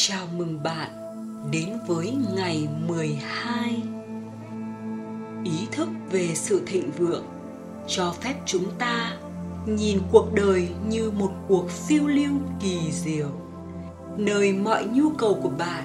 Chào mừng bạn đến với ngày 12. Ý thức về sự thịnh vượng cho phép chúng ta nhìn cuộc đời như một cuộc phiêu lưu kỳ diệu, nơi mọi nhu cầu của bạn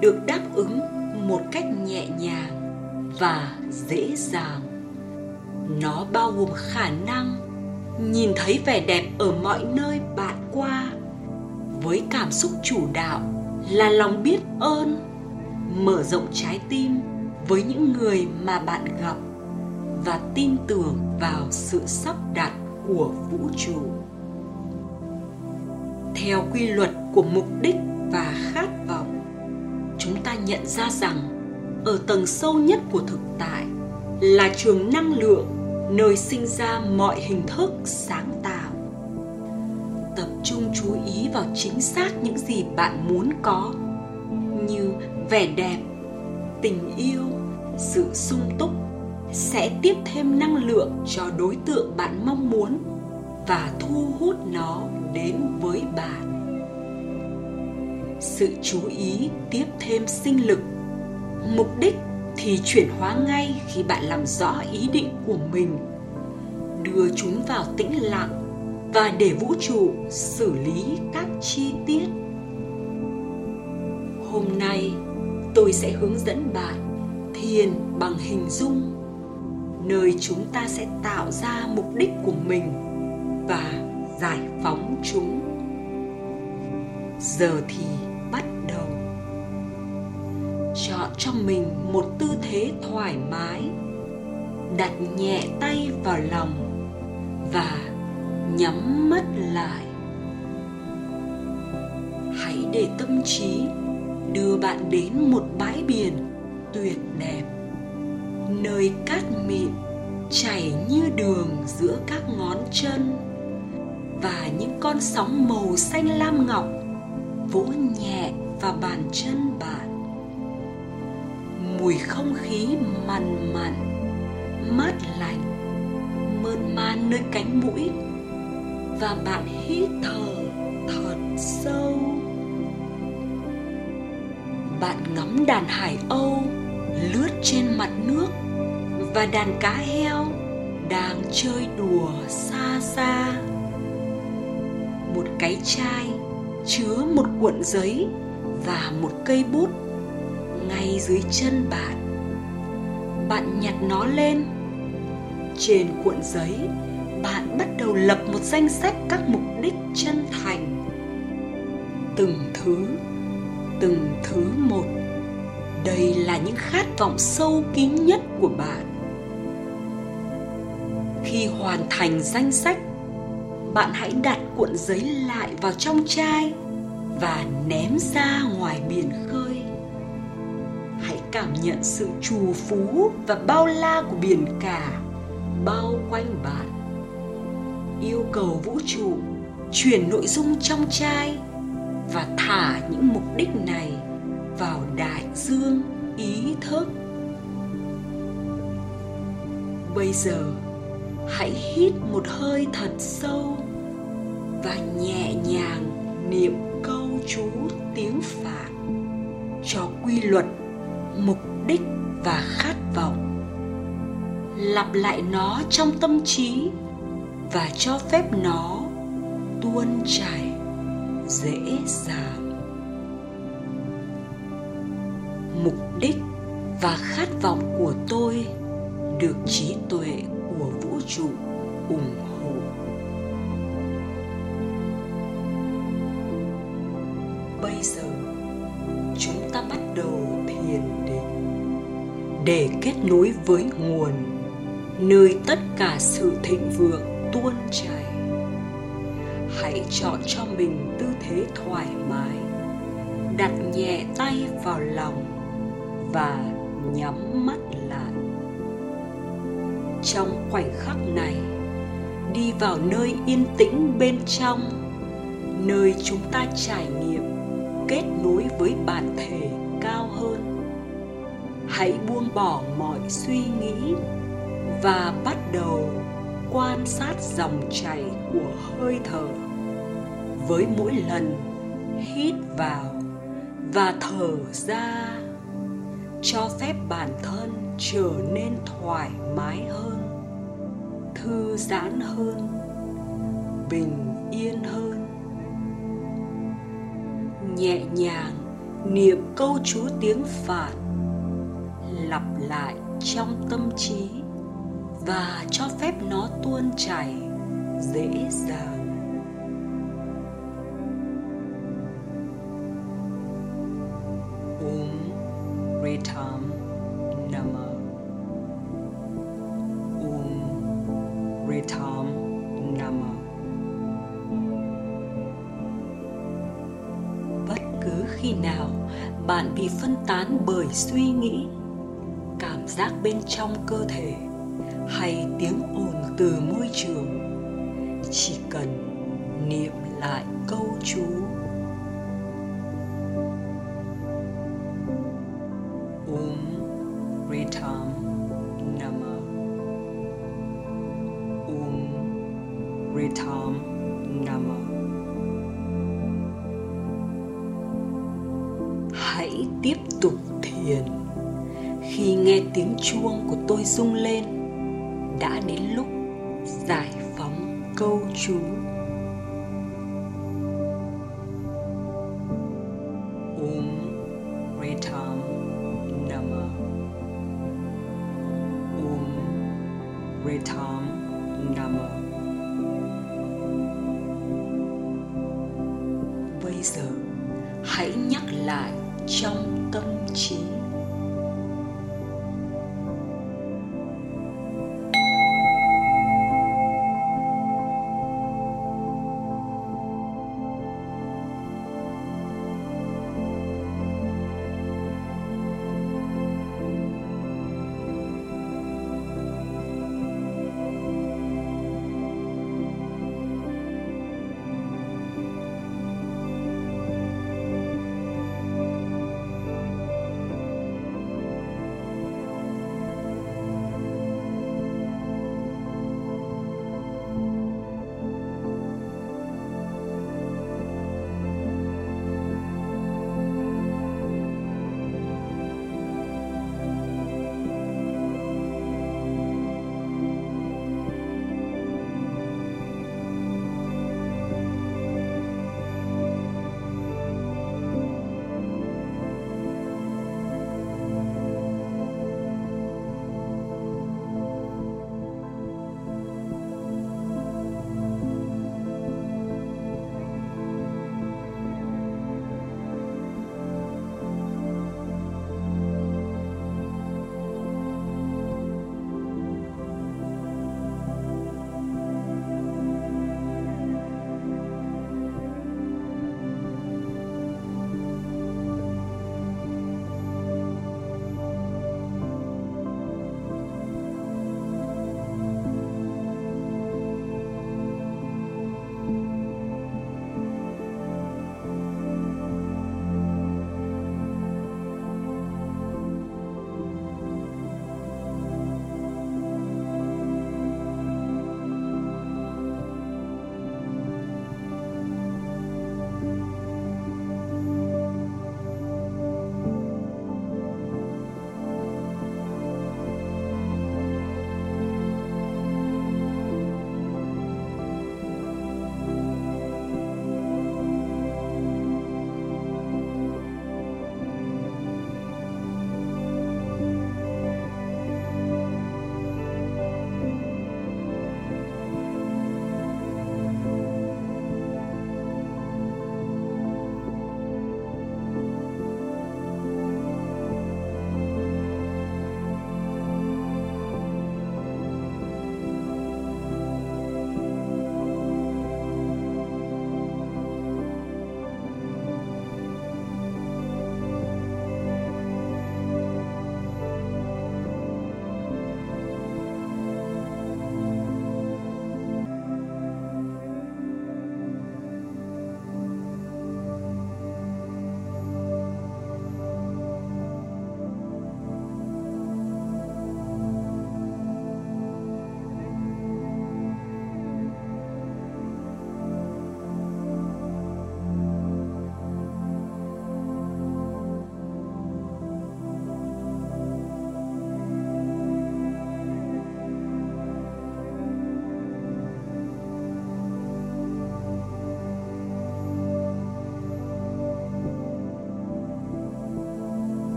được đáp ứng một cách nhẹ nhàng và dễ dàng nó bao gồm khả năng nhìn thấy vẻ đẹp ở mọi nơi bạn qua với cảm xúc chủ đạo là lòng biết ơn, mở rộng trái tim với những người mà bạn gặp và tin tưởng vào sự sắp đặt của vũ trụ. Theo quy luật của mục đích và khát vọng, chúng ta nhận ra rằng ở tầng sâu nhất của thực tại là trường năng lượng nơi sinh ra mọi hình thức sáng tạo chú ý vào chính xác những gì bạn muốn có, như vẻ đẹp, tình yêu, sự sung túc sẽ tiếp thêm năng lượng cho đối tượng bạn mong muốn và thu hút nó đến với bạn. Sự chú ý tiếp thêm sinh lực. Mục đích thì chuyển hóa ngay khi bạn làm rõ ý định của mình, đưa chúng vào tĩnh lặng và để vũ trụ xử lý các chi tiết. Hôm nay, tôi sẽ hướng dẫn bạn thiền bằng hình dung nơi chúng ta sẽ tạo ra mục đích của mình và giải phóng chúng. Giờ thì bắt đầu. Chọn cho mình một tư thế thoải mái, đặt nhẹ tay vào lòng và nhắm mắt lại. Hãy để tâm trí đưa bạn đến một bãi biển tuyệt đẹp, nơi cát mịn chảy như đường giữa các ngón chân và những con sóng màu xanh lam ngọc vỗ nhẹ vào bàn chân bạn. Mùi không khí mặn mặn, mát lạnh, mơn man nơi cánh mũi và bạn hít thở thật sâu. Bạn ngắm đàn hải âu lướt trên mặt nước và đàn cá heo đang chơi đùa xa xa. Một cái chai chứa một cuộn giấy và một cây bút ngay dưới chân bạn. Bạn nhặt nó lên. Trên cuộn giấy bạn bắt đầu lập một danh sách các mục đích chân thành. Từng thứ từng thứ một. Đây là những khát vọng sâu kín nhất của bạn. Khi hoàn thành danh sách, bạn hãy đặt cuộn giấy lại vào trong chai và ném ra ngoài biển khơi. Hãy cảm nhận sự trù phú và bao la của biển cả bao quanh bạn yêu cầu vũ trụ chuyển nội dung trong chai và thả những mục đích này vào đại dương ý thức. Bây giờ, hãy hít một hơi thật sâu và nhẹ nhàng niệm câu chú tiếng phạn cho quy luật, mục đích và khát vọng. Lặp lại nó trong tâm trí và cho phép nó tuôn chảy dễ dàng. Mục đích và khát vọng của tôi được trí tuệ của vũ trụ ủng hộ. Bây giờ, chúng ta bắt đầu thiền định để kết nối với nguồn, nơi tất cả sự thịnh vượng tuôn chảy. Hãy chọn cho mình tư thế thoải mái, đặt nhẹ tay vào lòng và nhắm mắt lại. Trong khoảnh khắc này, đi vào nơi yên tĩnh bên trong, nơi chúng ta trải nghiệm, kết nối với bản thể cao hơn. Hãy buông bỏ mọi suy nghĩ và bắt đầu quan sát dòng chảy của hơi thở. Với mỗi lần hít vào và thở ra, cho phép bản thân trở nên thoải mái hơn, thư giãn hơn, bình yên hơn. Nhẹ nhàng niệm câu chú tiếng phạn lặp lại trong tâm trí và cho phép nó tuôn chảy dễ dàng. Om Ritam Nama Om Ritam Nama Bất cứ khi nào bạn bị phân tán bởi suy nghĩ, cảm giác bên trong cơ thể hay tiếng ồn từ môi trường? Chỉ cần niệm lại câu chú. Om Ritam Nama Om Ritam Nama Hãy tiếp tục thiền. Khi nghe tiếng chuông của tôi rung lên đã đến lúc giải phóng câu chú. Om Retam Nama Om Retam Nama Bây giờ hãy nhắc lại trong tâm trí.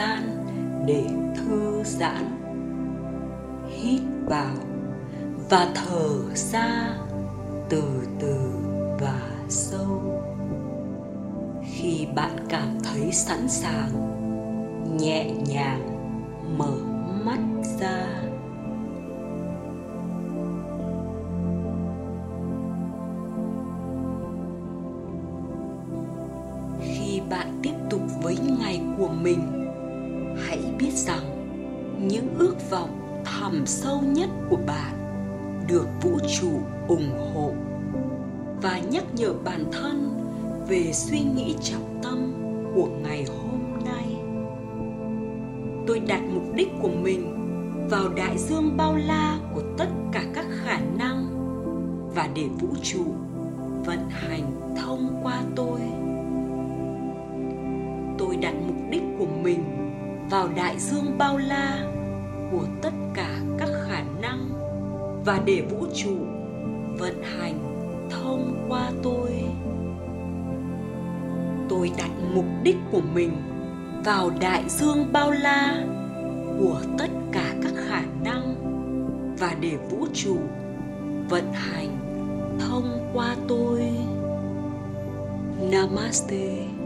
Gian để thư giãn. Hít vào và thở ra từ từ và sâu. Khi bạn cảm thấy sẵn sàng, nhẹ nhàng mở mắt ra. Thẳm sâu nhất của bạn, được vũ trụ ủng hộ và nhắc nhở bản thân về suy nghĩ trọng tâm của ngày hôm nay. Tôi đặt mục đích của mình vào đại dương bao la của tất cả các khả năng và để vũ trụ vận hành thông qua tôi. Tôi đặt mục đích của mình vào đại dương bao la của tất cả các khả năng và để vũ trụ vận hành thông qua tôi. Tôi đặt mục đích của mình vào đại dương bao la của tất cả các khả năng và để vũ trụ vận hành thông qua tôi. Namaste.